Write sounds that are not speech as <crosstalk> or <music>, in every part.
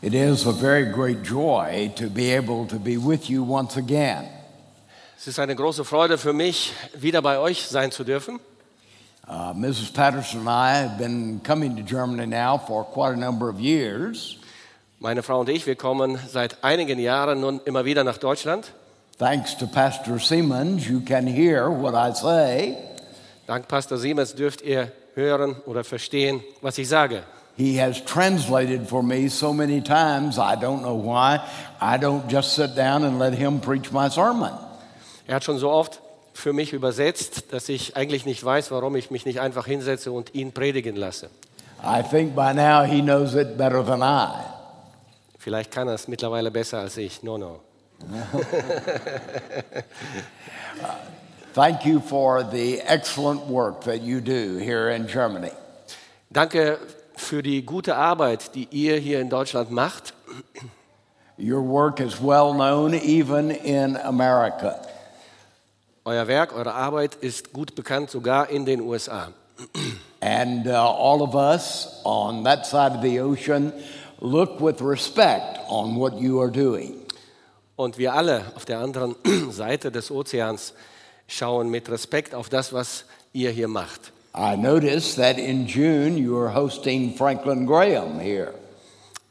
It is a very great joy to be able to be with you once again. Es ist eine große Freude für mich, wieder bei euch sein zu dürfen. Uh, Mrs. Patterson and I have been coming to Germany now for quite a number of years. Meine Frau und ich, wir kommen seit einigen Jahren nun immer wieder nach Deutschland. Thanks to Pastor Siemens, you can hear what I say. Dank Pastor Siemens dürft ihr hören oder verstehen, was ich sage. He has translated for me so many times, I don't know why. I don't just sit down and let him preach my sermon. Er hat schon so oft für mich übersetzt, dass ich eigentlich nicht weiß, warum ich mich nicht einfach hinsetze und ihn predigen lasse. I think by now he knows it better than I. Vielleicht kann er es mittlerweile besser als ich. No, no. <laughs> Thank you for the excellent work that you do here in Germany. Danke für die gute Arbeit, die ihr hier in Deutschland macht. Your work is well known even in America. Euer Werk, eure Arbeit ist gut bekannt, sogar in den USA. And uh, all of us on that side of the ocean look with respect on what you are doing. Und wir alle auf der anderen <clears throat> Seite des Ozeans schauen mit Respekt auf das, was ihr hier macht. I noticed that in June you are hosting Franklin Graham here.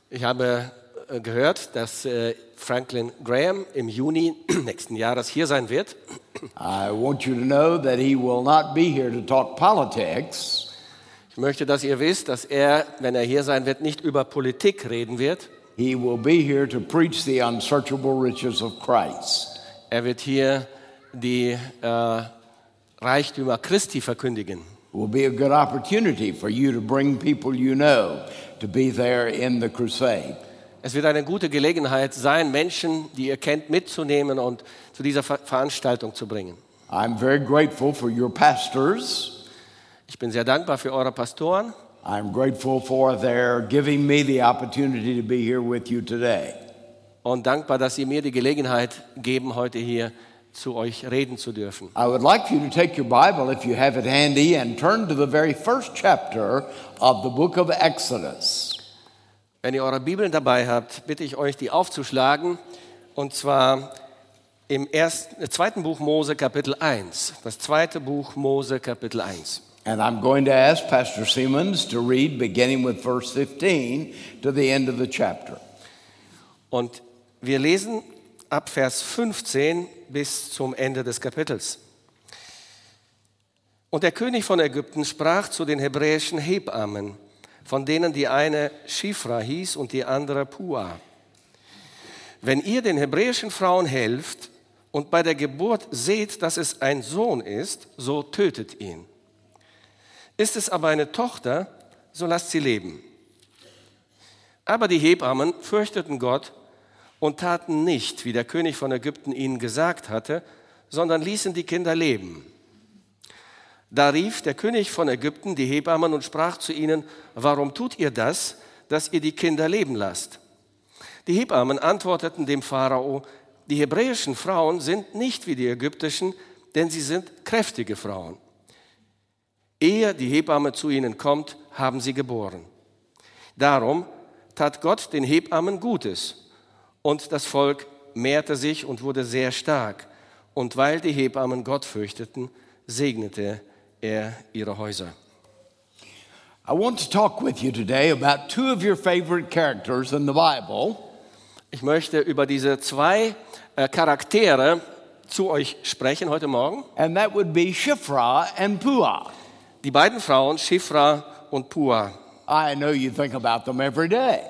Ich habe äh, gehört, dass äh, Franklin Graham im Juni <clears throat> nächsten Jahres hier sein wird. I want you to know that he will not be here to talk politics. Ich möchte, dass ihr wisst, dass er, wenn er hier sein wird, nicht über Politik reden wird. He will be here to preach the unsearchable riches of Christ. Er wird hier die äh, Reichtümer Christi verkündigen. Will be a good opportunity for you to bring people you know to be there in the crusade. Es wird eine gute Gelegenheit sein, Menschen, die ihr kennt, mitzunehmen und zu dieser Ver Veranstaltung zu bringen. I'm very grateful for your pastors. Ich bin sehr dankbar für eure Pastoren. I'm grateful for their giving me the opportunity to be here with you today. und dankbar, dass Sie mir die Gelegenheit geben, heute hier zu euch reden zu dürfen. I would like for you to take your Bible, if you have it handy, and turn to the very first chapter of the book of Exodus. Wenn ihr eure Bibeln dabei habt, bitte ich euch, die aufzuschlagen, und zwar im ersten, äh, zweiten Buch Mose Kapitel 1. Das zweite Buch Mose Kapitel 1. And I'm going to ask Pastor Siemens to read, beginning with verse 15 to the end of the chapter. Und wir lesen ab Vers 15 bis zum Ende des Kapitels. Und der König von Ägypten sprach zu den hebräischen Hebammen, von denen die eine Schifra hieß und die andere Pua. Wenn ihr den hebräischen Frauen helft und bei der Geburt seht, dass es ein Sohn ist, so tötet ihn. Ist es aber eine Tochter, so lasst sie leben. Aber die Hebammen fürchteten Gott und taten nicht, wie der König von Ägypten ihnen gesagt hatte, sondern ließen die Kinder leben. Da rief der König von Ägypten die Hebammen und sprach zu ihnen, warum tut ihr das, dass ihr die Kinder leben lasst? Die Hebammen antworteten dem Pharao, die hebräischen Frauen sind nicht wie die ägyptischen, denn sie sind kräftige Frauen. Ehe die Hebamme zu ihnen kommt, haben sie geboren. Darum tat Gott den Hebammen Gutes und das Volk mehrte sich und wurde sehr stark. Und weil die Hebammen Gott fürchteten, segnete er ihre Häuser. I want to talk with you today about two of your favorite characters in the Bible. Ich möchte über diese zwei äh, Charaktere zu euch sprechen heute Morgen. And that would be Shiphrah and Puah. Die beiden Frauen, Shifra und Pua. I know you think about them every day.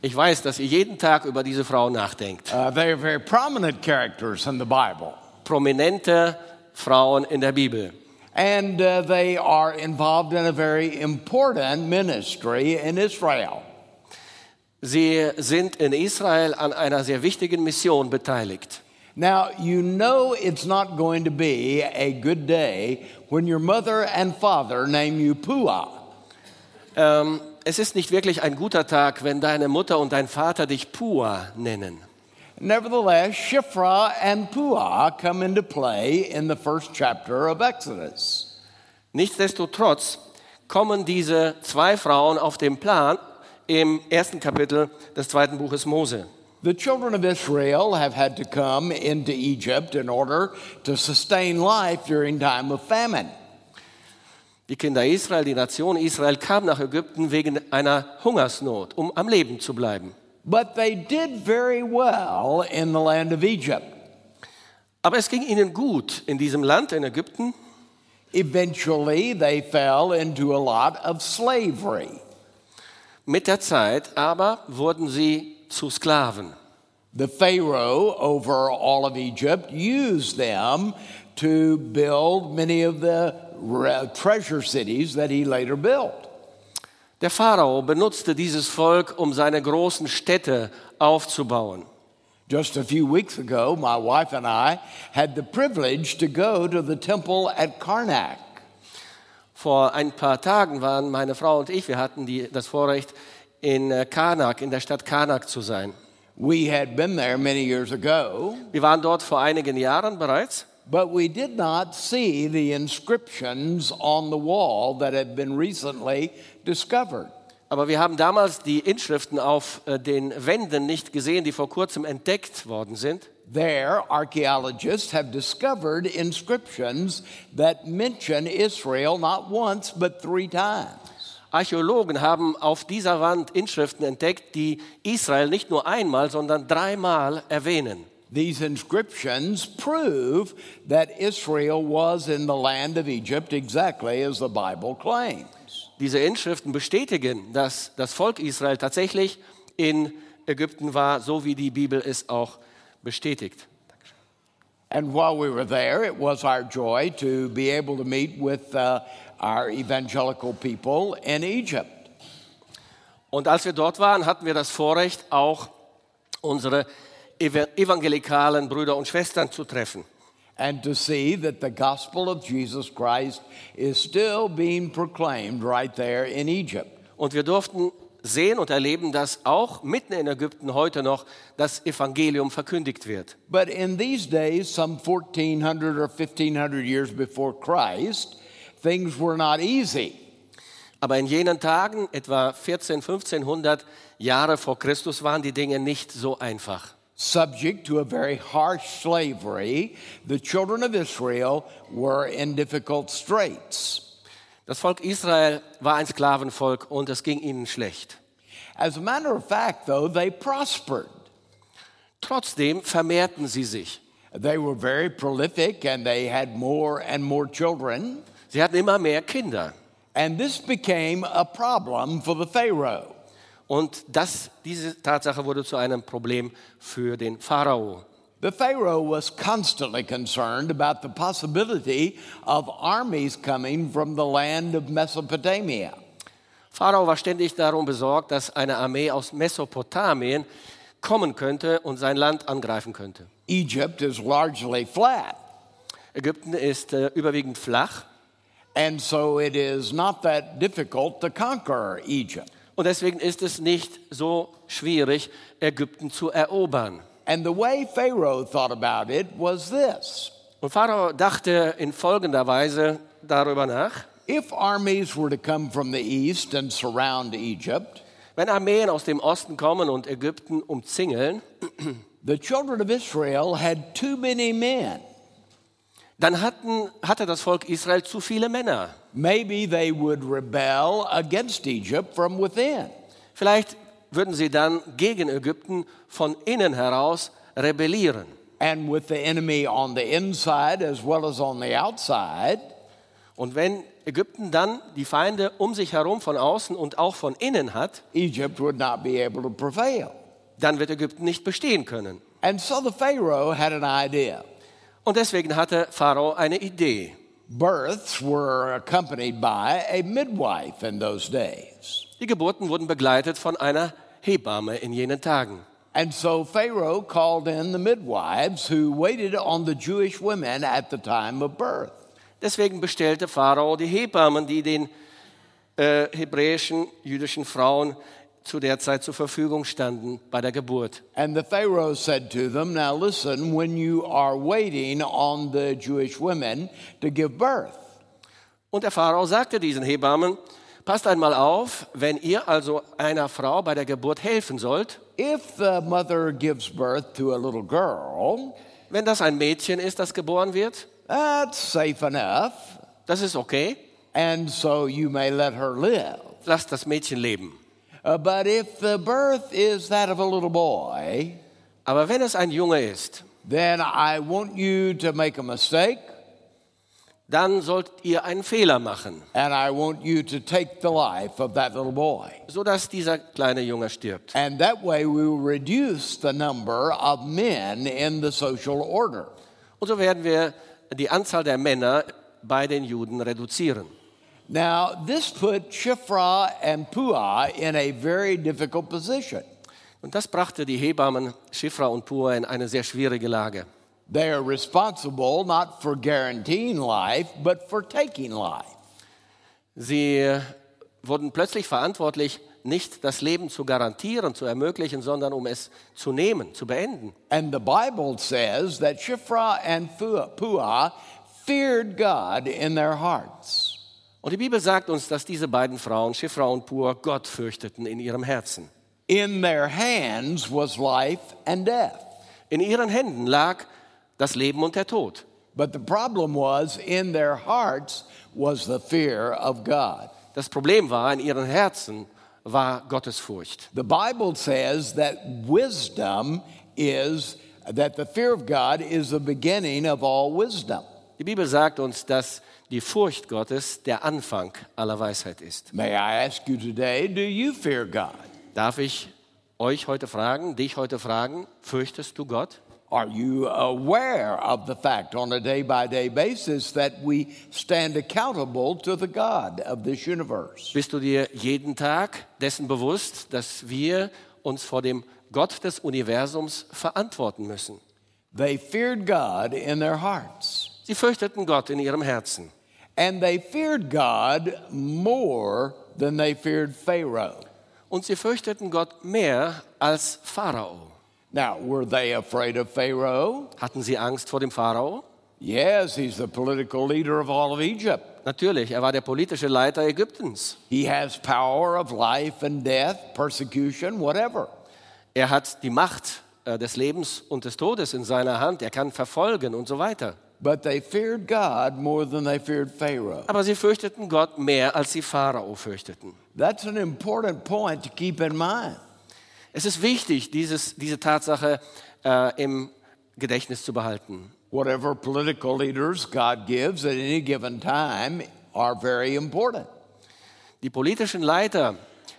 Ich weiß, dass ihr jeden Tag über diese Frau nachdenkt. Uh, they are very prominent characters in the Bible. Prominente Frauen in der Bibel. And uh, they are involved in a very important ministry in Israel. Sie sind in Israel an einer sehr wichtigen Mission beteiligt. Now, you know it's not going to be a good day when your mother and father name you Puah. Ähm, es ist nicht wirklich ein guter Tag, wenn deine Mutter und dein Vater dich Pua nennen. Nevertheless, Shiphrah and Puah come into play in the first chapter of Exodus. Nichtsdestotrotz kommen diese zwei Frauen auf den Plan im ersten Kapitel des zweiten Buches Mose. The children of Israel have had to come into Egypt in order to sustain life during time of famine. Die Kinder Israel, die Nation Israel kam nach Ägypten wegen einer Hungersnot, um am Leben zu bleiben. But they did very well in the land of Egypt. Aber es ging ihnen gut in diesem Land, in Ägypten. Eventually, they fell into a lot of slavery. Mit der Zeit aber wurden sie zu Sklaven. The Pharaoh over all of Egypt used them to build many of the treasure cities that he later built. Der Pharao benutzte dieses Volk, um seine großen Städte aufzubauen. Just a few weeks ago, my wife and I had the privilege to go to the temple at Karnak. Vor ein paar Tagen waren meine Frau und ich, wir hatten die, das Vorrecht, in äh, Karnak, in der Stadt Karnak zu sein. We had been there many years ago, Wir waren dort vor einigen Jahren bereits, but we did not see the inscriptions on the wall that had been recently discovered. aber wir haben damals die Inschriften auf äh, den Wänden nicht gesehen, die vor kurzem entdeckt worden sind. There, archaeologists have discovered inscriptions that mention Israel not once but three times. Archäologen haben auf dieser Wand Inschriften entdeckt, die Israel nicht nur einmal, sondern dreimal erwähnen. These inscriptions prove that Israel was in the land of Egypt exactly as the Bible claims. Diese Inschriften bestätigen, dass das Volk Israel tatsächlich in Ägypten war, so wie die Bibel es auch bestätigt. And while we were there, it was our joy to be able to meet with uh, our evangelical people in Egypt. Und als wir dort waren, hatten wir das Vorrecht, auch unsere evangelikalen Brüder und Schwestern zu treffen. and to see that the gospel of Jesus Christ is still being proclaimed right there in Egypt. Und wir durften sehen und erleben, dass auch mitten in Ägypten heute noch das Evangelium verkündigt wird. But in these days, some 1400 or 1500 years before Christ, things were not easy. Aber in jenen Tagen, etwa 14, 1500 Jahre vor Christus, waren die Dinge nicht so einfach. Subject to a very harsh slavery, the children of Israel were in difficult straits. Das Volk Israel war ein Sklavenvolk und es ging ihnen schlecht. As a matter of fact, though, they prospered. Trotzdem vermehrten sie sich. They were very prolific and they had more and more children. Sie hatten immer mehr Kinder. And this became a problem for the Pharaoh. Und das, diese Tatsache wurde zu einem Problem für den Pharao. The Pharaoh was constantly concerned about the possibility of armies coming from the land of Mesopotamia. Pharao war ständig darum besorgt, dass eine Armee aus Mesopotamien kommen könnte und sein Land angreifen könnte. Egypt is largely flat, Ägypten ist äh, überwiegend flach and so it is not that difficult to conquer Egypt. Und deswegen ist es nicht so schwierig, Ägypten zu erobern. And the way Pharaoh thought about it was this Und Pharao dachte in folgender Weise darüber nach. if armies were to come from the east and surround Egypt, Wenn Armeen aus dem Osten kommen und Ägypten umzingeln, the children of Israel had too many men. Dann hatten, hatte das Volk Israel zu viele Männer. Maybe they would rebel against Egypt from within. Vielleicht würden sie dann gegen Ägypten von innen heraus rebellieren. And with the enemy on the inside as well as on the outside, Und wenn Ägypten dann die Feinde um sich herum von außen und auch von innen hat, Egypt would not be able to prevail. dann wird Ägypten nicht bestehen können. And so the Pharaoh had an idea. Und deswegen hatte Pharao eine Idee. Births were accompanied by a midwife in those days. Die Geburten wurden begleitet von einer Hebamme in jenen Tagen. And so Pharaoh called in the midwives who waited on the Jewish women at the time of birth. Deswegen bestellte Pharao die Hebammen, die den äh, hebräischen, jüdischen Frauen zu der Zeit zur Verfügung standen bei der Geburt. And the Pharaoh said to them, Now listen, when you are waiting on the Jewish women to give birth, Und der Pharao sagte diesen Hebammen, Passt einmal auf, wenn ihr also einer Frau bei der Geburt helfen sollt, If the mother gives birth to a little girl, wenn das ein Mädchen ist, das geboren wird, that's safe enough, das ist okay. and so you may let her live. Lasst das Mädchen leben. Uh, but if the birth is that of a little boy, Aber wenn es ein Junge ist, then I want you to make a mistake dann sollt ihr einen Fehler machen, and I want you to take the life of that little boy. sodass dieser kleine Junge stirbt. And that way we will reduce the number of men in the social order. Und so werden wir die Anzahl der Männer bei den Juden reduzieren. Now, this put Shifra and Puah in a very difficult position. Und das brachte die Hebammen Schifra und Pua in eine sehr schwierige Lage. They are responsible not for guaranteeing life, but for taking life. Sie wurden plötzlich verantwortlich, nicht das Leben zu garantieren, zu ermöglichen, sondern um es zu nehmen, zu beenden. And the Bible says that Shifra and Puah feared God in their hearts. Und die Bibel sagt uns, dass diese beiden Frauen, Schifra und Pur, Gott fürchteten in ihrem Herzen. In their hands was life and death. In ihren Händen lag das Leben und der Tod. But the problem was in their hearts was the fear of God. Das Problem war, in ihren Herzen war Gottesfurcht. The Bible says that wisdom is, that the fear of God is the beginning of all wisdom. Die Bibel sagt uns, dass die Furcht Gottes der Anfang aller Weisheit ist. May I ask you today, do you fear God? Darf ich euch heute fragen, dich heute fragen, fürchtest du Gott? Are you aware of the fact on a day by day basis that we stand accountable to the God of this universe? Bist du dir jeden Tag dessen bewusst, dass wir uns vor dem Gott des Universums verantworten müssen? They feared God in their hearts. Sie fürchteten Gott in ihrem Herzen. And they feared God more than they feared Pharaoh. Und sie fürchteten Gott mehr als Pharao. Now, were they afraid of Pharaoh? Hatten sie Angst vor dem Pharao? Yes, he's the political leader of all of Egypt. Natürlich, er war der politische Leiter Ägyptens. He has power of life and death, persecution, whatever. Er hat die Macht äh, des Lebens und des Todes in seiner Hand. Er kann verfolgen und so weiter. But they feared God more than they feared Pharaoh. Aber sie fürchteten Gott mehr, als sie Pharao fürchteten. That's an important point to keep in mind. Es ist wichtig, dieses, diese Tatsache äh, im Gedächtnis zu behalten. Whatever political leaders God gives at any given time are very important. Die politischen Leiter,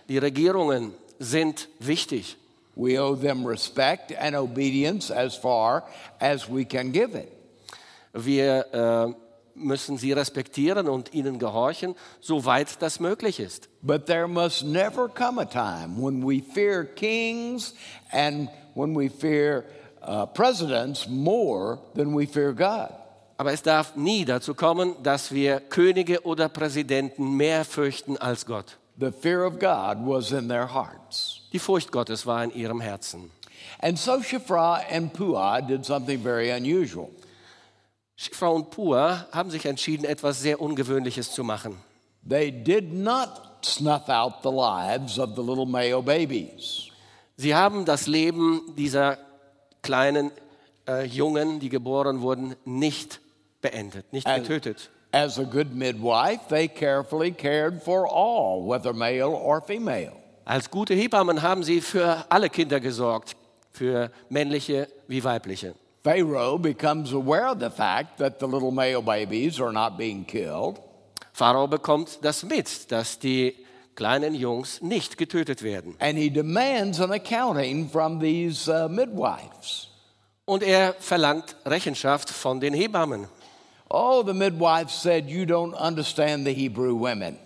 die Regierungen sind wichtig. We owe them respect and obedience as far as we can give it. Wir äh, müssen sie respektieren und ihnen gehorchen, soweit das möglich ist. But there must never come a time when we fear kings and when we fear uh, presidents more than we fear God. Aber es darf nie dazu kommen, dass wir Könige oder Präsidenten mehr fürchten als Gott. The fear of God was in their hearts. Die Furcht Gottes war in ihrem Herzen. And so Shiphrah and Puah did something very unusual. Schifra und Pua haben sich entschieden, etwas sehr Ungewöhnliches zu machen. They did not snuff out the lives of the little male babies. Sie haben das Leben dieser kleinen äh, Jungen, die geboren wurden, nicht beendet, nicht Äh, getötet. As a good midwife, they carefully cared for all, whether male or female. Als gute Hebammen haben sie für alle Kinder gesorgt, für männliche wie weibliche. Pharaoh becomes aware of the fact that the little male babies are not being killed. Pharao bekommt das mit, dass die kleinen Jungs nicht getötet werden. And he demands an accounting from these uh, midwives. Und er verlangt Rechenschaft von den Hebammen. Oh, the midwives said, You don't understand the Hebrew women.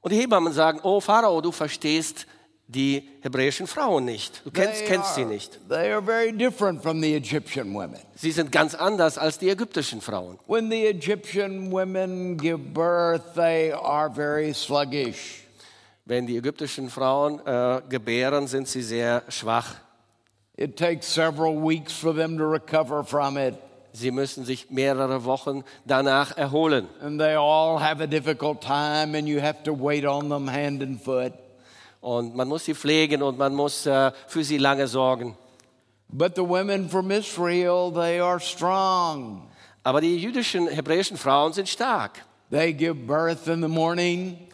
Und die Hebammen sagen, oh Pharao, du verstehst die hebräischen Frauen nicht. Du kennst, kennst sie nicht. They are very different from the Egyptian women. Sie sind ganz anders als die ägyptischen Frauen. When the Egyptian women give birth, they are very sluggish. Wenn die ägyptischen Frauen äh, gebären, sind sie sehr schwach. It takes several weeks for them to recover from it. Sie müssen sich mehrere Wochen danach erholen. And they all have a difficult time, and you have to wait on them hand and foot. Und man muss sie pflegen und man muss äh, für sie lange sorgen. Israel. Aber die jüdischen, hebräischen Frauen sind stark. Morning,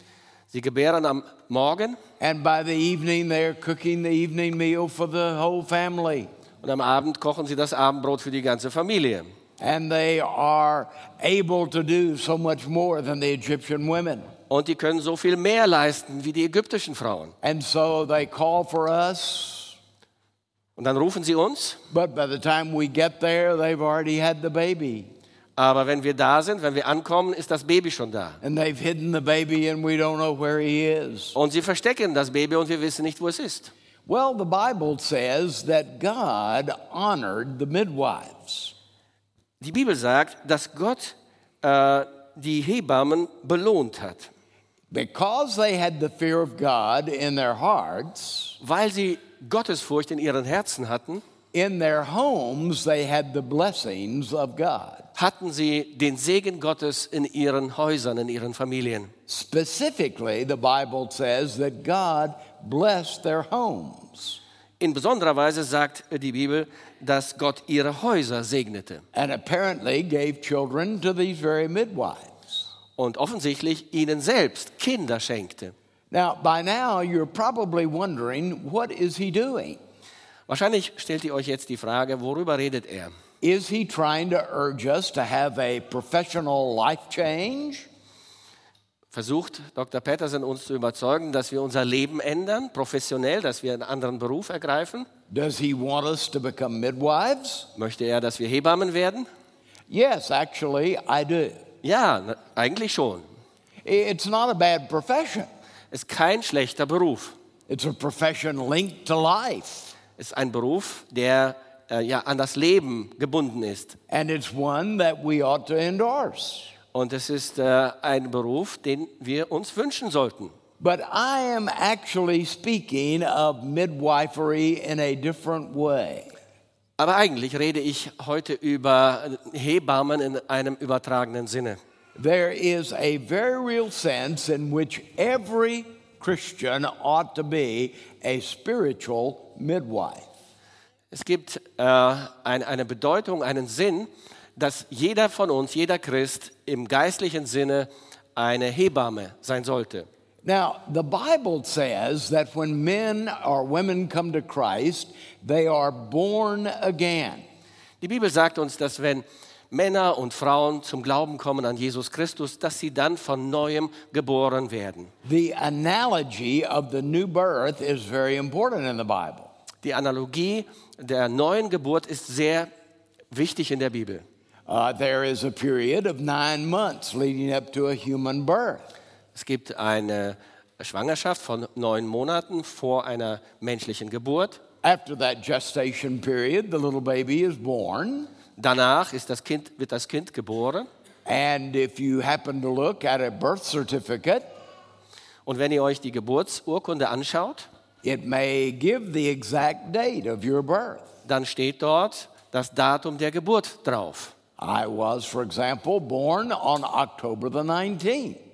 Sie gebären am Morgen und am Abend kochen sie das Abendbrot für die ganze Familie. And they are able to do so much more than the Egyptian women. Und die können so viel mehr leisten wie die ägyptischen Frauen. And so they call for us, Und dann rufen sie uns, but by the time we get there, they've already had the baby. aber wenn wir da sind, wenn wir ankommen, ist das Baby schon da. And they've hidden the baby, and we don't know where he is. Und sie verstecken das Baby und wir wissen nicht, wo es ist. Well, the Bible says that God honored the midwives. Die Bibel sagt, dass Gott äh, die Hebammen belohnt hat, Because they had the fear of God in their hearts, weil sie Gottesfurcht in ihren Herzen hatten. in their homes they had the blessings of God. Hatten sie den Segen Gottes in ihren Häusern, in ihren Familien. Specifically, the Bible says that God blessed their homes. In besonderer Weise sagt die Bibel, dass Gott ihre Häuser segnete and apparently gave children to these very midwives. Und offensichtlich ihnen selbst Kinder schenkte. Now, by now, you're probably wondering what is he doing? Wahrscheinlich stellt ihr euch jetzt die Frage, worüber redet er? Is he trying to urge us to have a professional life change? Versucht Dr. Patterson uns zu überzeugen, dass wir unser Leben ändern, professionell, dass wir einen anderen Beruf ergreifen? Does he want us to become midwives? Möchte er, dass wir Hebammen werden? Yes, actually, I do. Ja, eigentlich schon. It's not a bad profession. Ist kein schlechter Beruf. It's a profession linked to life, Ist ein Beruf, der äh, ja an das Leben gebunden ist. and it's one that we ought to endorse. Und es ist äh, ein Beruf, den wir uns wünschen sollten. But I am actually speaking of midwifery in a different way. Aber eigentlich rede ich heute über Hebammen in einem übertragenen Sinne. There is a very real sense in which every Christian ought to be a spiritual midwife. Es gibt äh, ein, eine Bedeutung, einen Sinn, dass jeder von uns, jeder Christ im geistlichen Sinne eine Hebamme sein sollte. Now, the Bible says that when men or women come to Christ, they are born again. Die Bibel sagt uns, dass wenn Männer und Frauen zum Glauben kommen an Jesus Christus, dass sie dann von neuem geboren werden. The analogy of the new birth is very important in the Bible. Die Analogie der neuen Geburt ist sehr wichtig in der Bibel. Uh, there is a period of nine months leading up to a human birth. Es gibt eine Schwangerschaft von neun Monaten vor einer menschlichen Geburt. After that gestation period, the little baby is born. Danach ist das kind, wird das Kind geboren. And if you happen to look at a birth certificate, Und wenn ihr euch die Geburtsurkunde anschaut, it may give the exact date of your birth. dann steht dort das Datum der Geburt drauf. I was, for example, born on October the 19th.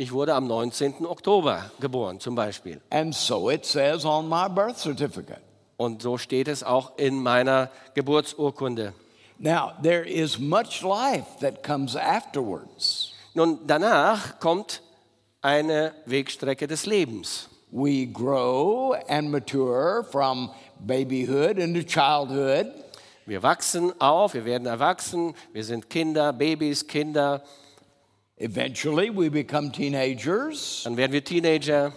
Ich wurde am 19. Oktober geboren zum Beispiel. And so it says on my birth certificate. Und so steht es auch in meiner Geburtsurkunde. Now, there is much life that comes afterwards. Nun, danach kommt eine Wegstrecke des Lebens. We grow and mature from babyhood into childhood. Wir wachsen auf, wir werden erwachsen, wir sind Kinder, Babys, Kinder, Eventually, we become teenagers. dann werden wir Teenager.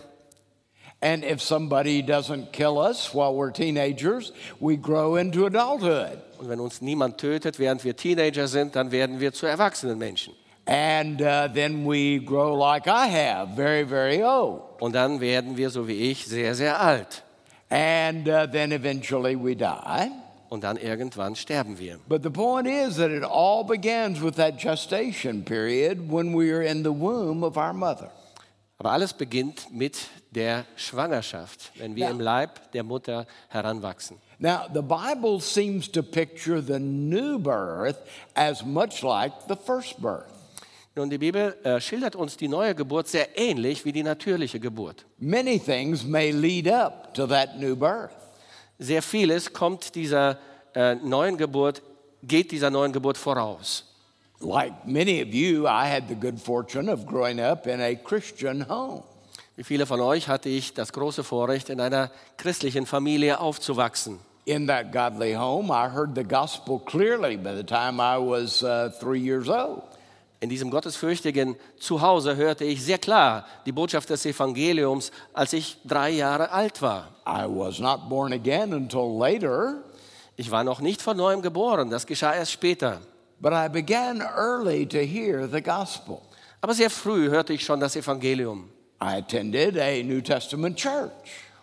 And if somebody doesn't kill us while we're teenagers, we grow into adulthood. Und wenn uns niemand tötet, während wir Teenager sind, dann werden wir zu erwachsenen Menschen. And uh, then we grow like I have, very, very old. Und dann werden wir, so wie ich, sehr, sehr alt. And uh, then eventually we die. Und dann irgendwann sterben wir. But the point is that it all begins with that gestation period when we are in the womb of our mother. Aber alles beginnt mit der Schwangerschaft, wenn wir Ja. im Leib der Mutter heranwachsen. Now, the Bible seems to picture the new birth as much like the first birth. Nun, die Bibel äh, schildert uns die neue Geburt sehr ähnlich wie die natürliche Geburt. Many things may lead up to that new birth. Sehr vieles kommt dieser äh, neuen Geburt, geht dieser neuen Geburt voraus. Like many of you, I had the good fortune of growing up in a Christian home. Wie viele von euch hatte ich das große Vorrecht, in einer christlichen Familie aufzuwachsen. In that godly home, I heard the gospel clearly by the time I was uh, three years old. In diesem gottesfürchtigen Zuhause hörte ich sehr klar die Botschaft des Evangeliums, als ich drei Jahre alt war. I was not born again until later, Ich war noch nicht von neuem geboren, das geschah erst später. but I began early to hear the gospel. Aber sehr früh hörte ich schon das Evangelium. I attended a New Testament church,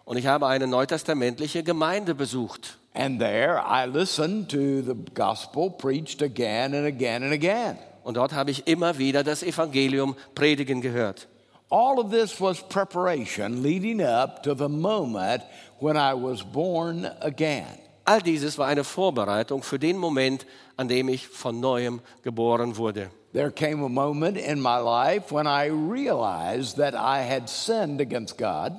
Und ich habe eine neutestamentliche Gemeinde besucht. and there I listened to the gospel preached again and again and again. Und dort habe ich immer wieder das Evangelium predigen gehört. All of this was preparation leading up to the moment when I was born again. All dieses war eine Vorbereitung für den Moment, an dem ich von neuem geboren wurde. There came a moment in my life when I realized that I had sinned against God.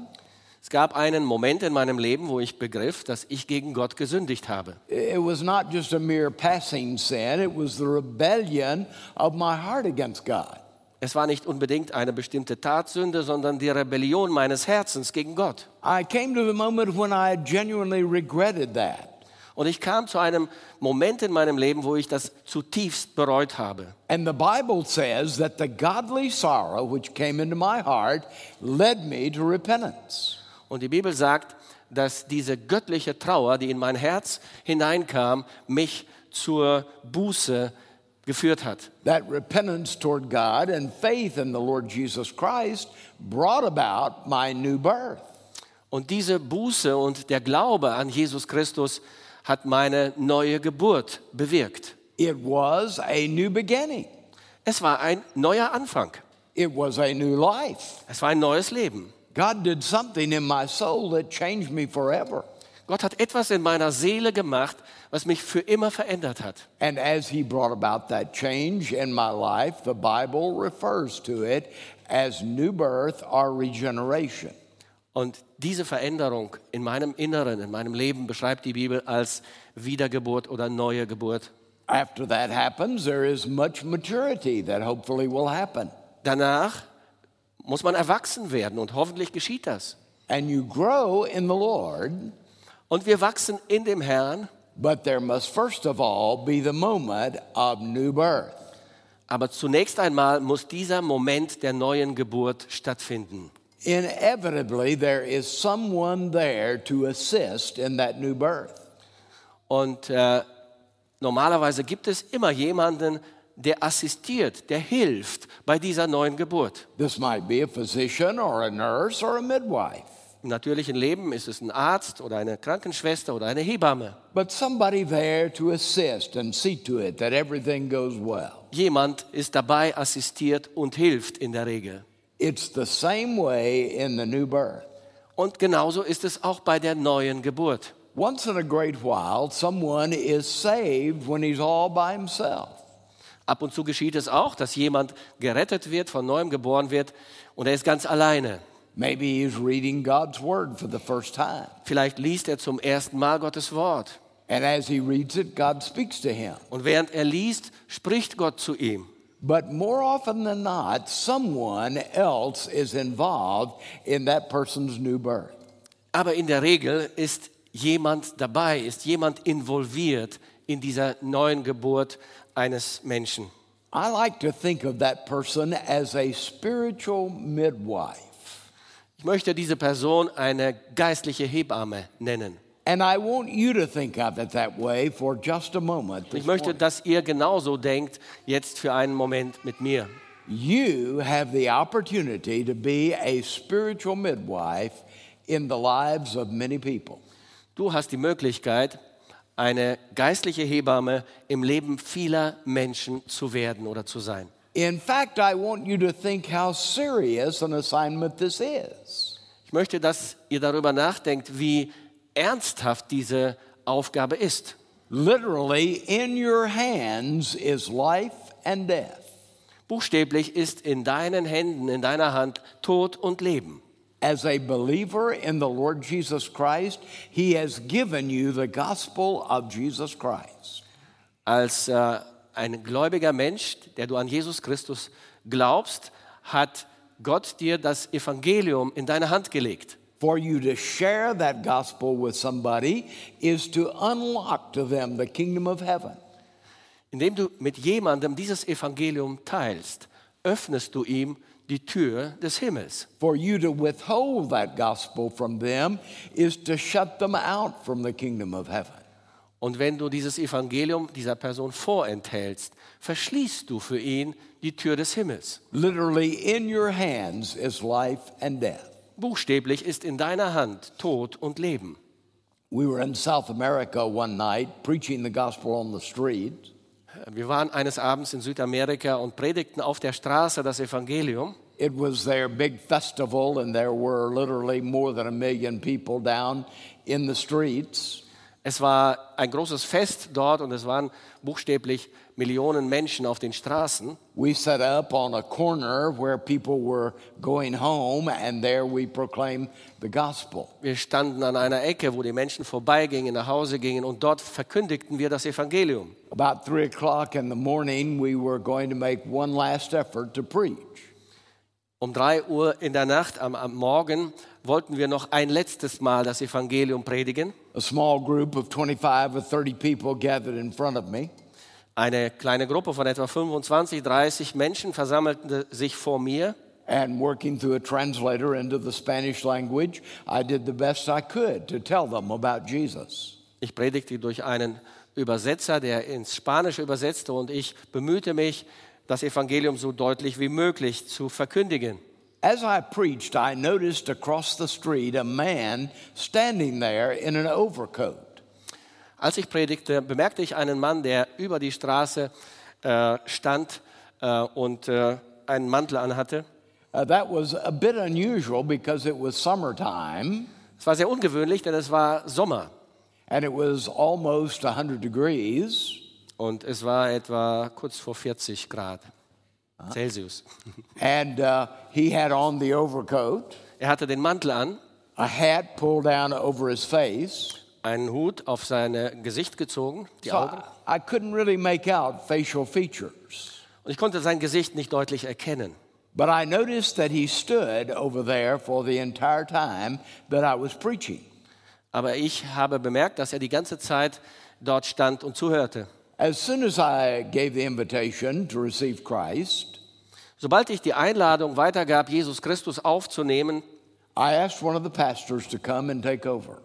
Es gab einen Moment in meinem Leben, wo ich begriff, dass ich gegen Gott gesündigt habe. It was not just a mere passing sin, it was the rebellion of my heart against God. Es war nicht unbedingt eine bestimmte Tatsünde, sondern die Rebellion meines Herzens gegen Gott. I came to the moment when I genuinely regretted that. Und ich kam zu einem Moment in meinem Leben, wo ich das zutiefst bereut habe. And the Bible says that the godly sorrow which came into my heart led me to repentance. Und die Bibel sagt, dass diese göttliche Trauer, die in mein Herz hineinkam, mich zur Buße geführt hat. That repentance toward God and faith in the Lord Jesus Christ brought about my new birth. Und diese Buße und der Glaube an Jesus Christus hat meine neue Geburt bewirkt. It was a new beginning. Es war ein neuer Anfang. It was a new life. Es war ein neues Leben. God did something in my soul that changed me forever. Gott hat etwas in meiner Seele gemacht, was mich für immer verändert hat. And as He brought about that change in my life, the Bible refers to it as new birth or regeneration. Und diese Veränderung in meinem Inneren, in meinem Leben beschreibt die Bibel als Wiedergeburt oder neue Geburt. After that happens, there is much maturity that hopefully will happen. Danach muss man erwachsen werden und hoffentlich geschieht das. And you grow in the Lord, Und wir wachsen in dem Herrn, but there must first of all be the moment of new birth. aber zunächst einmal muss dieser Moment der neuen Geburt stattfinden. Inevitably, there is someone there to assist in that new birth. Und äh, normalerweise gibt es immer jemanden, der assistiert, der hilft bei dieser neuen Geburt. This might be a physician or a nurse or a midwife, Im natürlichen Leben ist es ein Arzt oder eine Krankenschwester oder eine Hebamme. but somebody there to assist and see to it that everything goes well. Jemand ist dabei, assistiert und hilft in der Regel. It's the same way in the new birth. Und genauso ist es auch bei der neuen Geburt. Once in a great while, someone is saved when he's all by himself. Ab und zu geschieht es auch, dass jemand gerettet wird, von neuem geboren wird und er ist ganz alleine. Maybe he's reading God's word for the first time. Vielleicht liest er zum ersten Mal Gottes Wort. And as he reads it, God speaks to him. Und während er liest, spricht Gott zu ihm. But more often than not, someone else is involved in that person's new birth. Aber in der Regel ist jemand dabei, ist jemand involviert in dieser neuen Geburt eines Menschen. I like to think of that person as a spiritual midwife. Ich möchte diese Person eine geistliche Hebamme nennen. And I want you to think of it that way for just a moment. Ich möchte, dass ihr genauso denkt, jetzt für einen Moment mit mir. You have the opportunity to be a spiritual midwife in the lives of many people. Du hast die Möglichkeit, eine geistliche Hebamme im Leben vieler Menschen zu werden oder zu sein. In fact, I want you to think how serious an assignment this is. Ich möchte, dass ihr darüber nachdenkt, wie ernsthaft diese Aufgabe ist. Literally, in your hands is life and death. Buchstäblich ist in deinen Händen, in deiner Hand Tod und Leben. As a believer in the Lord Jesus Christ, He has given you the gospel of Jesus Christ. Als äh, ein gläubiger Mensch, der du an Jesus Christus glaubst, hat Gott dir das Evangelium in deine Hand gelegt. For you to share that gospel with somebody is to unlock to them the kingdom of heaven. Indem du mit jemandem dieses Evangelium teilst, öffnest du ihm die Tür des Himmels. For you to withhold that gospel from them is to shut them out from the kingdom of heaven. Und wenn du dieses Evangelium dieser Person vorenthältst, verschließt du für ihn die Tür des Himmels. Literally, in your hands is life and death. Buchstäblich ist in deiner Hand Tod und Leben. We were in South America one night preaching the gospel on the street. Wir waren eines Abends in Südamerika und predigten auf der Straße das Evangelium. It was their big festival, and there were literally more than a million people down in the streets. Es war ein großes Fest dort und es waren buchstäblich Millionen Menschen auf den Straßen. We set up on a corner where people were going home, and there we proclaimed the gospel. Wir standen an einer Ecke, wo die Menschen vorbeigingen, nach Hause gingen und dort verkündigten wir das Evangelium. About three o'clock in the morning, we were going to make one last effort to preach. Um drei Uhr in der Nacht am, am Morgen wollten wir noch ein letztes Mal das Evangelium predigen. A small group of 25 or 30 people gathered in front of me. Eine kleine Gruppe von etwa 25, 30 Menschen versammelten sich vor mir. And working through a translator into the Spanish language, I did the best I could to tell them about Jesus. Ich predigte durch einen Übersetzer, der ins Spanische übersetzte und ich bemühte mich, das Evangelium so deutlich wie möglich zu verkündigen. As I preached, I noticed across the street a man standing there in an overcoat. Als ich predigte, bemerkte ich einen Mann, der über die Straße äh, stand äh, und äh, einen Mantel anhatte. Uh, that was a bit unusual because it was summertime Es war sehr ungewöhnlich, denn es war Sommer and it was almost 100 degrees. und es war etwa kurz vor 40 Grad Celsius. <laughs> And uh, he had on the overcoat, Er hatte den Mantel an, a hat pulled down over his face. Einen Hut auf sein Gesicht gezogen, die So Augen. I, I couldn't really make out facial features. Und ich konnte sein Gesicht nicht deutlich erkennen. But I noticed that he stood over there for the entire time that I was preaching. Aber ich habe bemerkt, dass er die ganze Zeit dort stand und zuhörte. As soon as I gave the invitation to receive Christ, Sobald ich die Einladung weitergab, Jesus Christus aufzunehmen, I asked one of the pastors to come and take over.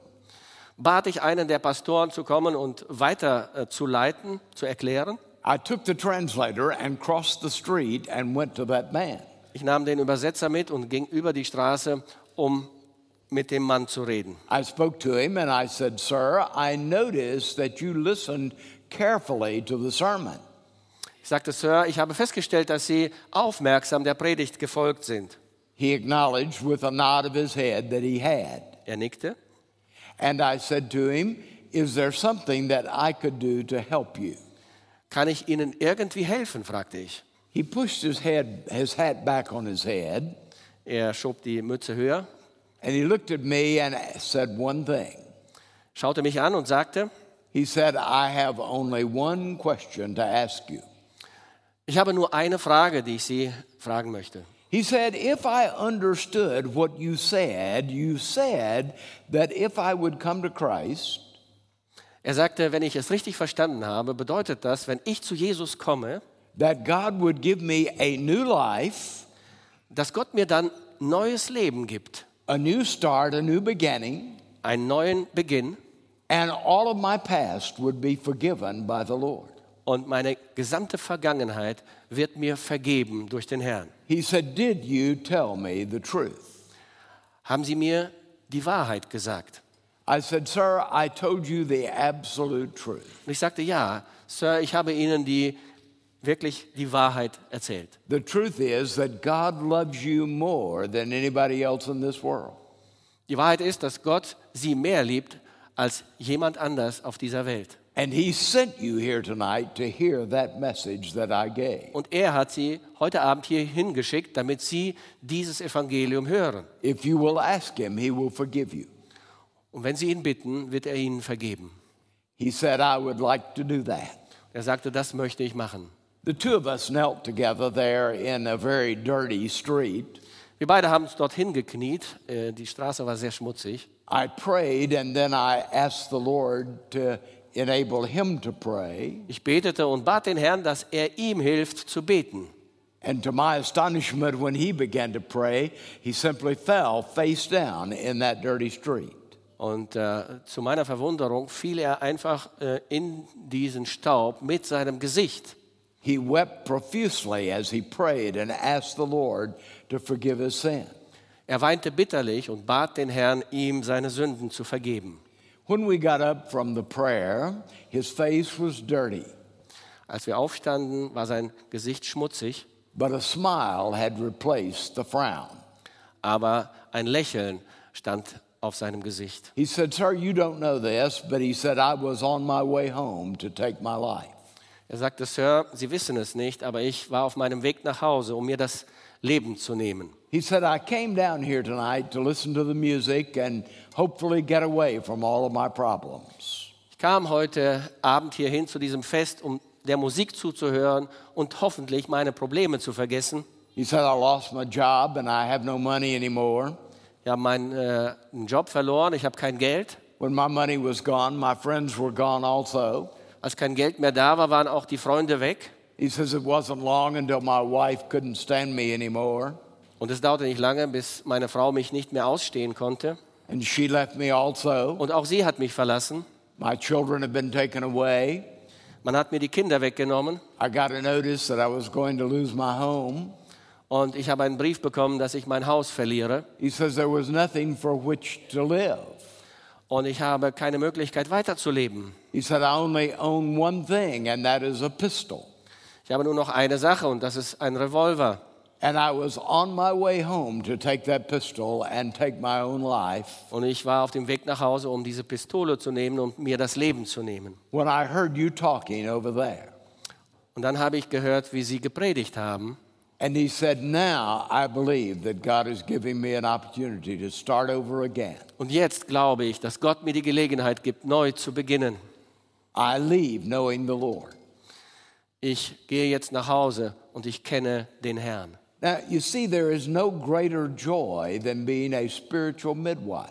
Bat ich einen der Pastoren zu kommen und weiter äh, zu leiten, zu erklären. I took the translator and crossed the street and went to that man. Ich nahm den Übersetzer mit und ging über die Straße, um mit dem Mann zu reden. I spoke to him and I said, Sir, I noticed that you listened carefully to the sermon. Ich sagte, Sir, ich habe festgestellt, dass Sie aufmerksam der Predigt gefolgt sind. He acknowledged with a nod of his head that he had. Er nickte. And I said to him, Is there something that I could do to help you? Kann ich Ihnen irgendwie helfen? fragte ich. He pushed his head, his hat back on his head, Er schob die Mütze höher, and he looked at me and said one thing. schaute mich an und sagte, He said, I have only one question to ask you. ich habe nur eine Frage, die ich Sie fragen möchte. He said, If I understood what you said, you said that if I would come to Christ, Er sagte, wenn ich es richtig verstanden habe, bedeutet das, wenn ich zu Jesus komme, that God would give me a new life, dass Gott mir dann neues Leben gibt, a new start, a new beginning, einen neuen Beginn and all of my past would be forgiven by the Lord. und meine gesamte Vergangenheit wird mir vergeben durch den Herrn. He said, Did you tell me the truth? Haben Sie mir die Wahrheit gesagt? I said, Sir, I told you the absolute truth. Und ich sagte, ja, Sir, ich habe Ihnen die wirklich die Wahrheit erzählt. The truth is that God loves you more than anybody else in this world. Die Wahrheit ist, dass Gott sie mehr liebt als jemand anders auf dieser Welt. And He sent you here tonight to hear that message that I gave. Und er hat sie heute Abend hier hingeschickt, damit sie dieses Evangelium hören. If you will ask Him, He will forgive you. Und wenn sie ihn bitten, wird er ihnen vergeben. He said, I would like to do that. Er sagte, das möchte ich machen. The two of us knelt together there in a very dirty street. Wir beide haben uns dorthin gekniet. Äh, Die Straße war sehr schmutzig. I prayed and then I asked the Lord to enable him to pray. Ich betete und bat den Herrn, dass er ihm hilft zu beten. And to my astonishment, when he began to pray, he simply fell face down in that dirty street. Und äh, zu meiner Verwunderung fiel er einfach äh, in diesen Staub mit seinem Gesicht. He wept profusely as he prayed and asked the Lord to forgive his sin. Er weinte bitterlich und bat den Herrn, ihm seine Sünden zu vergeben. When we got up from the prayer, his face was dirty, Als wir aufstanden, war sein Gesicht schmutzig, but a smile had replaced the frown. aber ein Lächeln stand auf seinem Gesicht. He said, Sir, you don't know this, but he said, I was on my way home to take my life. Er sagte, Sir, Sie wissen es nicht, aber ich war auf meinem Weg nach Hause, um mir das Leben zu nehmen. He said, I came down here tonight to listen to the music and hopefully get away from all of my problems. Ich kam heute Abend hierhin zu diesem Fest, um der Musik zuzuhören und hoffentlich meine Probleme zu vergessen. He said, I lost my job and I have no money anymore. Ich habe meinen äh, Job verloren, ich habe kein Geld. When my money was gone, my friends were gone also. Als kein Geld mehr da war, waren auch die Freunde weg. He says, It wasn't long until my wife couldn't stand me anymore. Und es dauerte nicht lange, bis meine Frau mich nicht mehr ausstehen konnte. And she left me also. Und auch sie hat mich verlassen. My children have been taken away. Man hat mir die Kinder weggenommen. I got a notice that I was going to lose my home. Und ich habe einen Brief bekommen, dass ich mein Haus verliere. He says there was nothing for which to live. Und ich habe keine Möglichkeit weiterzuleben. He said, I only own one thing, and that is a pistol. Ich habe nur noch eine Sache und das ist ein Revolver. And I was on my way home to take that pistol and take my own life Und ich war auf dem Weg nach Hause, um diese Pistole zu nehmen und mir das Leben zu nehmen. when I heard you talking over there. Und dann habe ich gehört, wie sie gepredigt haben. And he said, Now I believe that God is giving me an opportunity to start over again. Und jetzt glaube ich, dass Gott mir die Gelegenheit gibt, neu zu beginnen. I leave knowing the Lord. Ich gehe jetzt nach Hause und ich kenne den Herrn. Now, you see, there is no greater joy than being a spiritual midwife.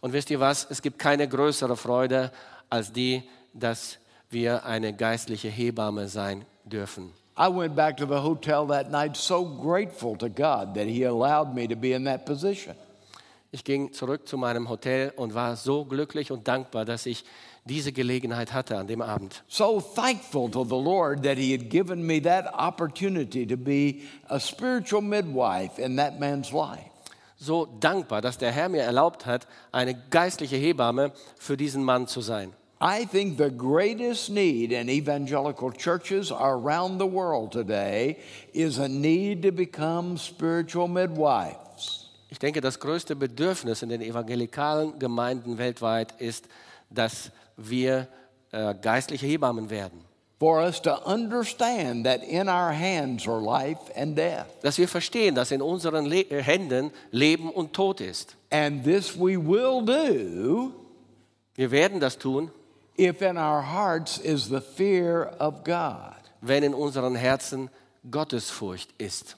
Und wisst ihr was? Es gibt keine größere Freude als die, dass wir eine geistliche Hebamme sein dürfen. I went back to the hotel that night so grateful to God that He allowed me to be in that position. Ich ging zurück zu meinem Hotel und war so glücklich und dankbar, dass ich diese Gelegenheit hatte an dem Abend. So thankful to the Lord that He had given me that opportunity to be a spiritual midwife in that man's life. So dankbar, dass der Herr mir erlaubt hat, eine geistliche Hebamme für diesen Mann zu sein. I think the greatest need in evangelical churches around the world today is a need to become spiritual midwives. Ich denke, das größte Bedürfnis in den evangelikalen Gemeinden weltweit ist, dass wir äh, geistliche Hebammen werden. For us to understand that in our hands are life and death. Dass wir verstehen, dass in unseren Le äh, Händen Leben und Tod ist. And this we will do Wir werden das tun, if in our hearts is the fear of God. wenn in unseren Herzen Gottesfurcht ist.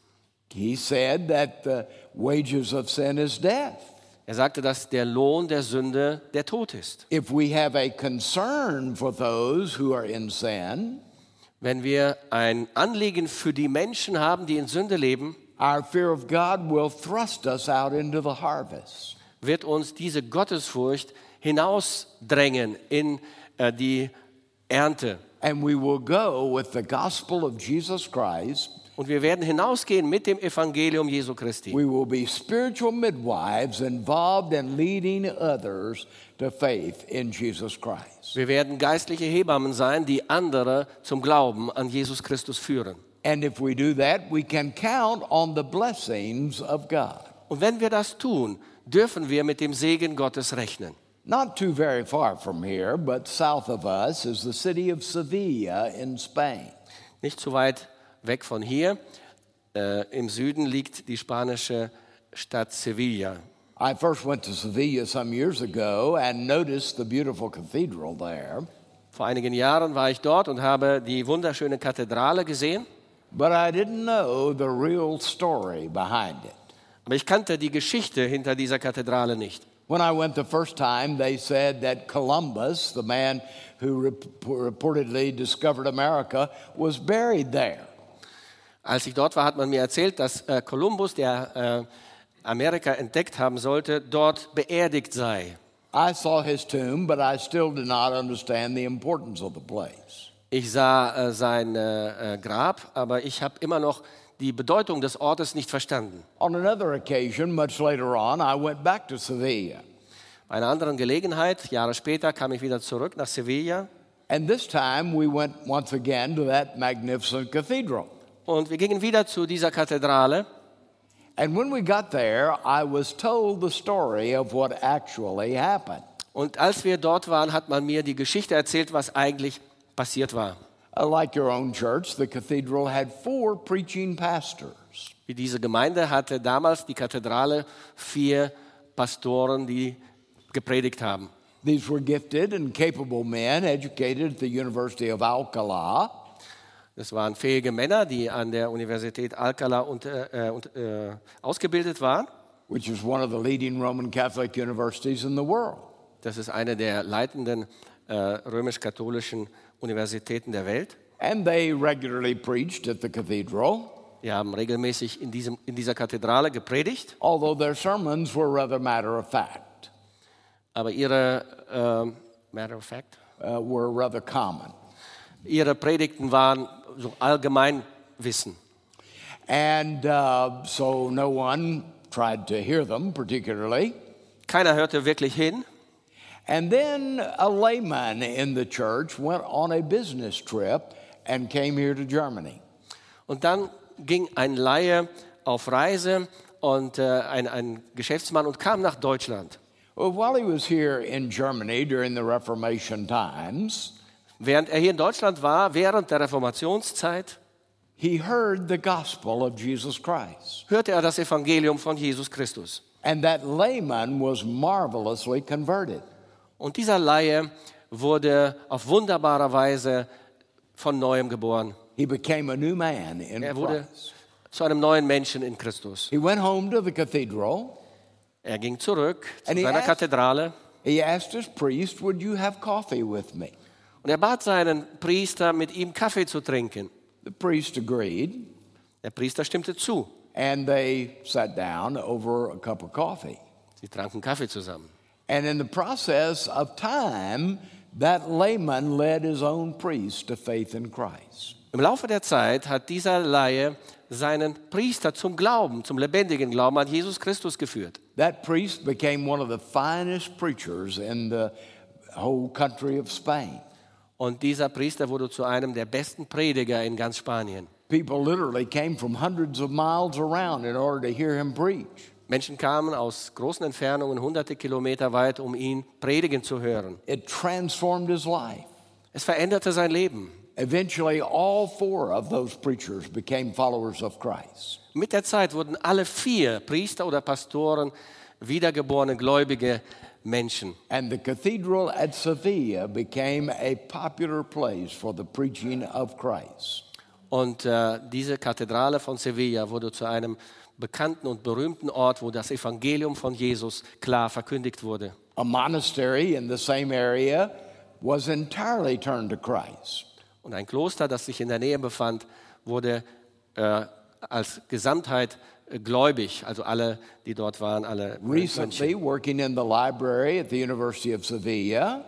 He said that the wages of sin is death. Er sagte, dass der Lohn der Sünde der Tod ist. If we have a concern for those who are in sin, Wenn wir ein Anliegen für die Menschen haben, die in Sünde leben, our fear of God will thrust us out into the harvest. wird uns diese Gottesfurcht hinausdrängen in äh, die Ernte. And we will go with the gospel of Jesus Christ Und wir werden hinausgehen mit dem Evangelium Jesu Christi. We will be spiritual midwives involved in leading others to faith in Jesus Christ. Wir werden geistliche Hebammen sein, die andere zum Glauben an Jesus Christus führen. And if we do that, we can count on the blessings of God. Und wenn wir das tun, dürfen wir mit dem Segen Gottes rechnen. Not too very far from here, but south of us is the city of Sevilla in Spain. Nicht zu weit weg von hier. Äh, Im Süden liegt die spanische Stadt Sevilla. I first went to Sevilla some years ago and noticed the beautiful cathedral there, Vor einigen Jahren war ich dort und habe die wunderschöne Kathedrale gesehen. but I didn't know the real story behind it. Aber ich kannte die Geschichte hinter dieser Kathedrale nicht. When I went the first time, they said that Columbus, the man who rep- reportedly discovered America, was buried there. Als ich dort war, hat man mir erzählt, dass äh, Kolumbus, der äh, Amerika entdeckt haben sollte, dort beerdigt sei. I saw his tomb, but I still did not understand the importance of the place. Ich sah äh, sein äh, äh, Grab, aber ich habe immer noch die Bedeutung des Ortes nicht verstanden. On another occasion, much later on, I went back to Sevilla. Bei einer anderen Gelegenheit, Jahre später, kam ich wieder zurück nach Sevilla And this time we went once again to that magnificent cathedral. Und wir gingen wieder zu dieser Kathedrale. And when we got there, I was told the story of what actually happened. Und als wir dort waren, hat man mir die Geschichte erzählt, was eigentlich passiert war. Uh, like your own church, the cathedral had four preaching pastors. Wie diese Gemeinde hatte damals die Kathedrale vier Pastoren, die gepredigt haben. These were gifted and capable men educated at the University of Alcala. Das waren fähige Männer, die an der Universität Alcala und, äh, und, äh, ausgebildet waren. which is one of the leading Roman Catholic universities in the world. Das ist eine der leitenden äh, römisch-katholischen Universitäten der Welt. And they regularly preached at the cathedral, Die haben regelmäßig in, diesem, in dieser Kathedrale gepredigt, although their sermons were rather matter of fact, aber ihre, ähm, matter of fact, uh, were rather common. ihre Predigten waren so allgemein Wissen. And uh, so no one tried to hear them particularly. Keiner hörte wirklich hin. And then a layman in the church went on a business trip and came here to Germany. Und dann ging ein Laie auf Reise und äh, ein, ein Geschäftsmann und kam nach Deutschland. Well, while he was here in Germany during the Reformation times, Während er hier in Deutschland war, während der Reformationszeit, he heard the gospel of Jesus Christ. hörte er das Evangelium von Jesus Christus. And that layman was marvelously converted. Und dieser Laie wurde auf wunderbare Weise von neuem geboren. He became a new man in Er wurde Christ. zu einem neuen Menschen in Christus. He went home to the cathedral. Er ging zurück zu seiner asked- Kathedrale He asked his priest, Would you have coffee with me? Und er bat seinen Priester, mit ihm Kaffee zu trinken. The priest agreed, Der Priester stimmte zu. and they sat down over a cup of coffee. Sie tranken Kaffee zusammen. And in the process of time, that layman led his own priest to faith in Christ. Im Laufe der Zeit hat dieser Laie seinen Priester zum Glauben, zum lebendigen Glauben an Jesus Christus geführt. That priest became one of the finest preachers in the whole country of Spain. Und dieser Priester wurde zu einem der besten Prediger in ganz Spanien. People literally came from hundreds of miles around in order to hear him preach. Menschen kamen aus großen Entfernungen, hunderte Kilometer weit, um ihn predigen zu hören. Es veränderte sein Leben. Eventually, all four of those preachers became followers of Christ. Mit der Zeit wurden alle vier Priester oder Pastoren wiedergeborene gläubige Menschen. And the cathedral at Sevilla became a popular place for the preaching of Christ. Und äh, diese Kathedrale von Sevilla wurde zu einem bekannten und berühmten Ort, wo das Evangelium von Jesus klar verkündigt wurde. A monastery in the same area was entirely turned to Christ. Und ein Kloster, das sich in der Nähe befand, wurde äh, als Gesamtheit gläubig. Also alle, die dort waren, alle. Recently, working in the library at the University of Sevilla,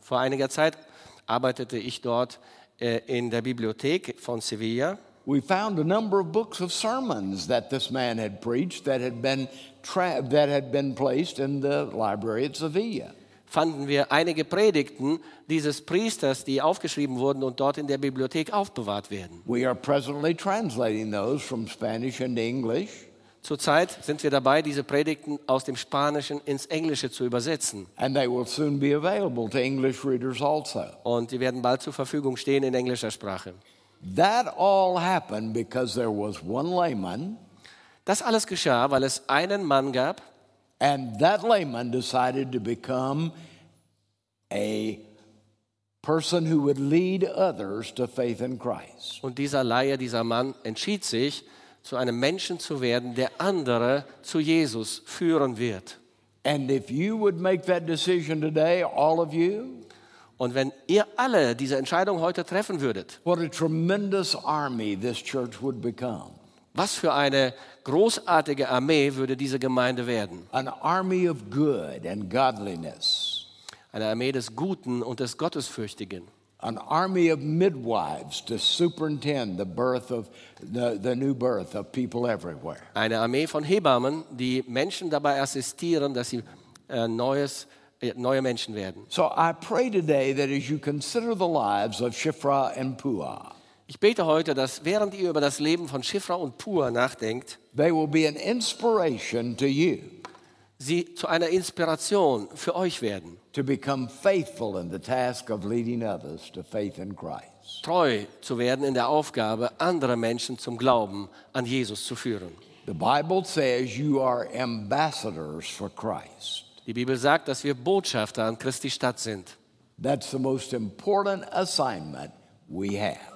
Vor einiger Zeit arbeitete ich dort äh, in der Bibliothek von Sevilla. we found a number of books of sermons that this man had preached that had been, that had been placed in the library at Sevilla. Fanden wir einige Predigten dieses Priesters, die aufgeschrieben wurden und dort in der Bibliothek aufbewahrt werden. We are presently translating those from Spanish into English. Zurzeit sind wir dabei, diese Predigten aus dem Spanischen ins Englische zu übersetzen. And they will soon be available to English readers also. Und die werden bald zur Verfügung stehen in englischer Sprache. That all happened because there was one layman, Das alles geschah, weil es einen Mann gab, and that layman decided to become a person who would lead others to faith in Christ. und dieser Laie, dieser Mann, entschied sich, zu einem Menschen zu werden, der andere zu Jesus führen wird. And if you would make that decision today, all of you, Und wenn ihr alle diese Entscheidung heute treffen würdet, what a tremendous army this church would become. Was für eine großartige Armee würde diese Gemeinde werden? An army of good and godliness, Eine Armee des Guten und des Gottesfürchtigen. an army of midwives to superintend the birth of the, the new birth of people everywhere. Eine Armee von Hebammen, die Menschen dabei assistieren, dass sie äh, neues, äh, neue Menschen werden. So I pray today that as you consider the lives of Shifra and Puah, Ich bete heute, dass während ihr über das Leben von Schifra und Pur nachdenkt, they will be an inspiration to you sie zu einer Inspiration für euch werden, to become faithful in the task of leading others to faith in Christ. treu zu werden in der Aufgabe, andere Menschen zum Glauben an Jesus zu führen. The Bible says you are ambassadors for Christ. Die Bibel sagt, dass wir Botschafter an Christi Stadt sind. That's the most important assignment we have.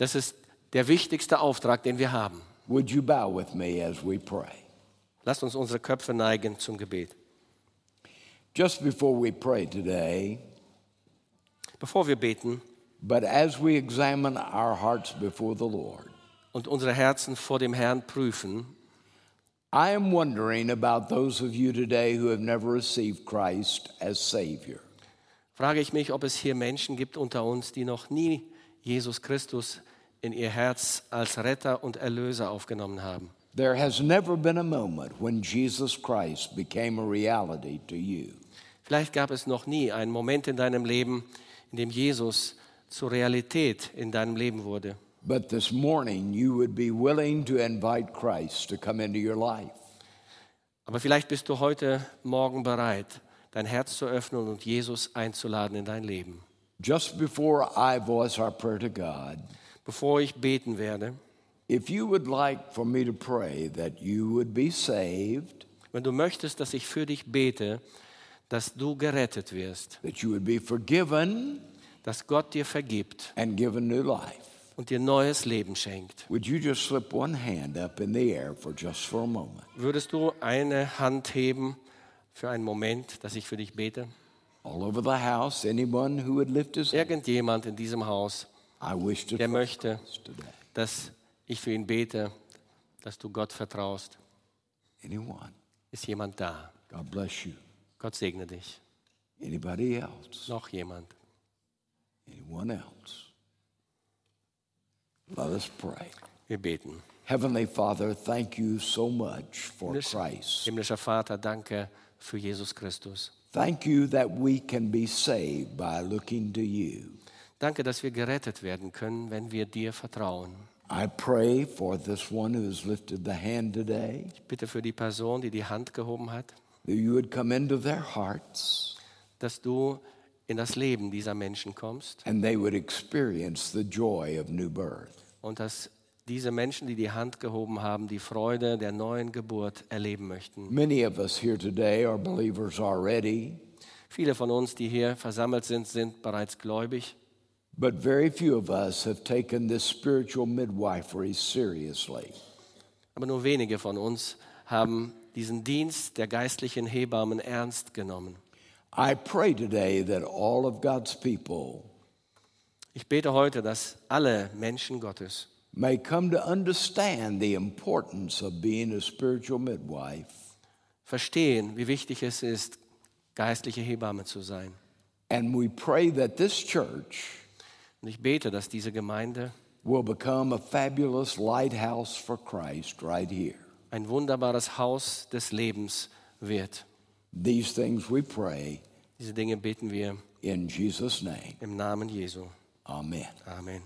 Das ist der wichtigste Auftrag, den wir haben. Would you bow with me as we pray? Lasst uns unsere Köpfe neigen zum Gebet. Just before we pray today, Bevor wir beten but as we examine our hearts before the Lord, und unsere Herzen vor dem Herrn prüfen, I am wondering about those of you today who have never received Christ as Savior. frage ich mich, ob es hier Menschen gibt unter uns, die noch nie Jesus Christus in ihr Herz als Retter und Erlöser aufgenommen haben. There has never been a moment when Jesus Christ became a reality to you. Vielleicht gab es noch nie einen Moment in deinem Leben, in dem Jesus zur Realität in deinem Leben wurde. But this morning, you would be willing to invite Christ to come into your life. Aber vielleicht bist du heute Morgen bereit, dein Herz zu öffnen und Jesus einzuladen in dein Leben. Just before I voice our prayer to God, Bevor ich beten werde, if you would like for me to pray that you would be saved, wenn du möchtest, dass ich für dich bete, dass du gerettet wirst, that you would be forgiven dass Gott dir vergibt and given new life, und dir neues Leben schenkt, would you just slip one hand up in the air for just for a moment? würdest du eine Hand heben für einen Moment, dass ich für dich bete? All over the house, anyone who would lift his Irgendjemand in diesem Haus, I wish to der möchte, dass ich für ihn bete, dass du Gott vertraust. Anyone? Ist jemand da? God bless you. Gott segne dich. Anybody else? Noch jemand? Anyone else? Let us pray. Wir beten. Heavenly Father, thank you so much for Christ. himmlischer Vater, danke für Jesus Christus. Thank you that we can be saved by looking to you. Danke, dass wir gerettet werden können, wenn wir dir vertrauen. I pray for this one who has lifted the hand today, Ich bitte für die Person, die die Hand gehoben hat, that you would come into their hearts dass du in das Leben dieser Menschen kommst and they would experience the joy of new birth. und dass diese Menschen, die die Hand gehoben haben, die Freude der neuen Geburt erleben möchten. Many of us here today are believers already, Viele von uns, die hier versammelt sind, sind bereits gläubig, but very few of us have taken this spiritual midwifery seriously. aber nur wenige von uns haben diesen Dienst der geistlichen Hebammen ernst genommen. I pray today that all of God's people Ich bete heute, dass alle Menschen Gottes may come to understand the importance of being a spiritual midwife. Verstehen, wie wichtig es ist, geistliche Hebamme zu sein. And we pray that this church Und ich bete, dass diese Gemeinde will become a fabulous lighthouse for Christ right here. ein wunderbares Haus des Lebens wird. These things we pray Diese Dinge beten wir in Jesus name. im Namen Jesu. Amen. Amen.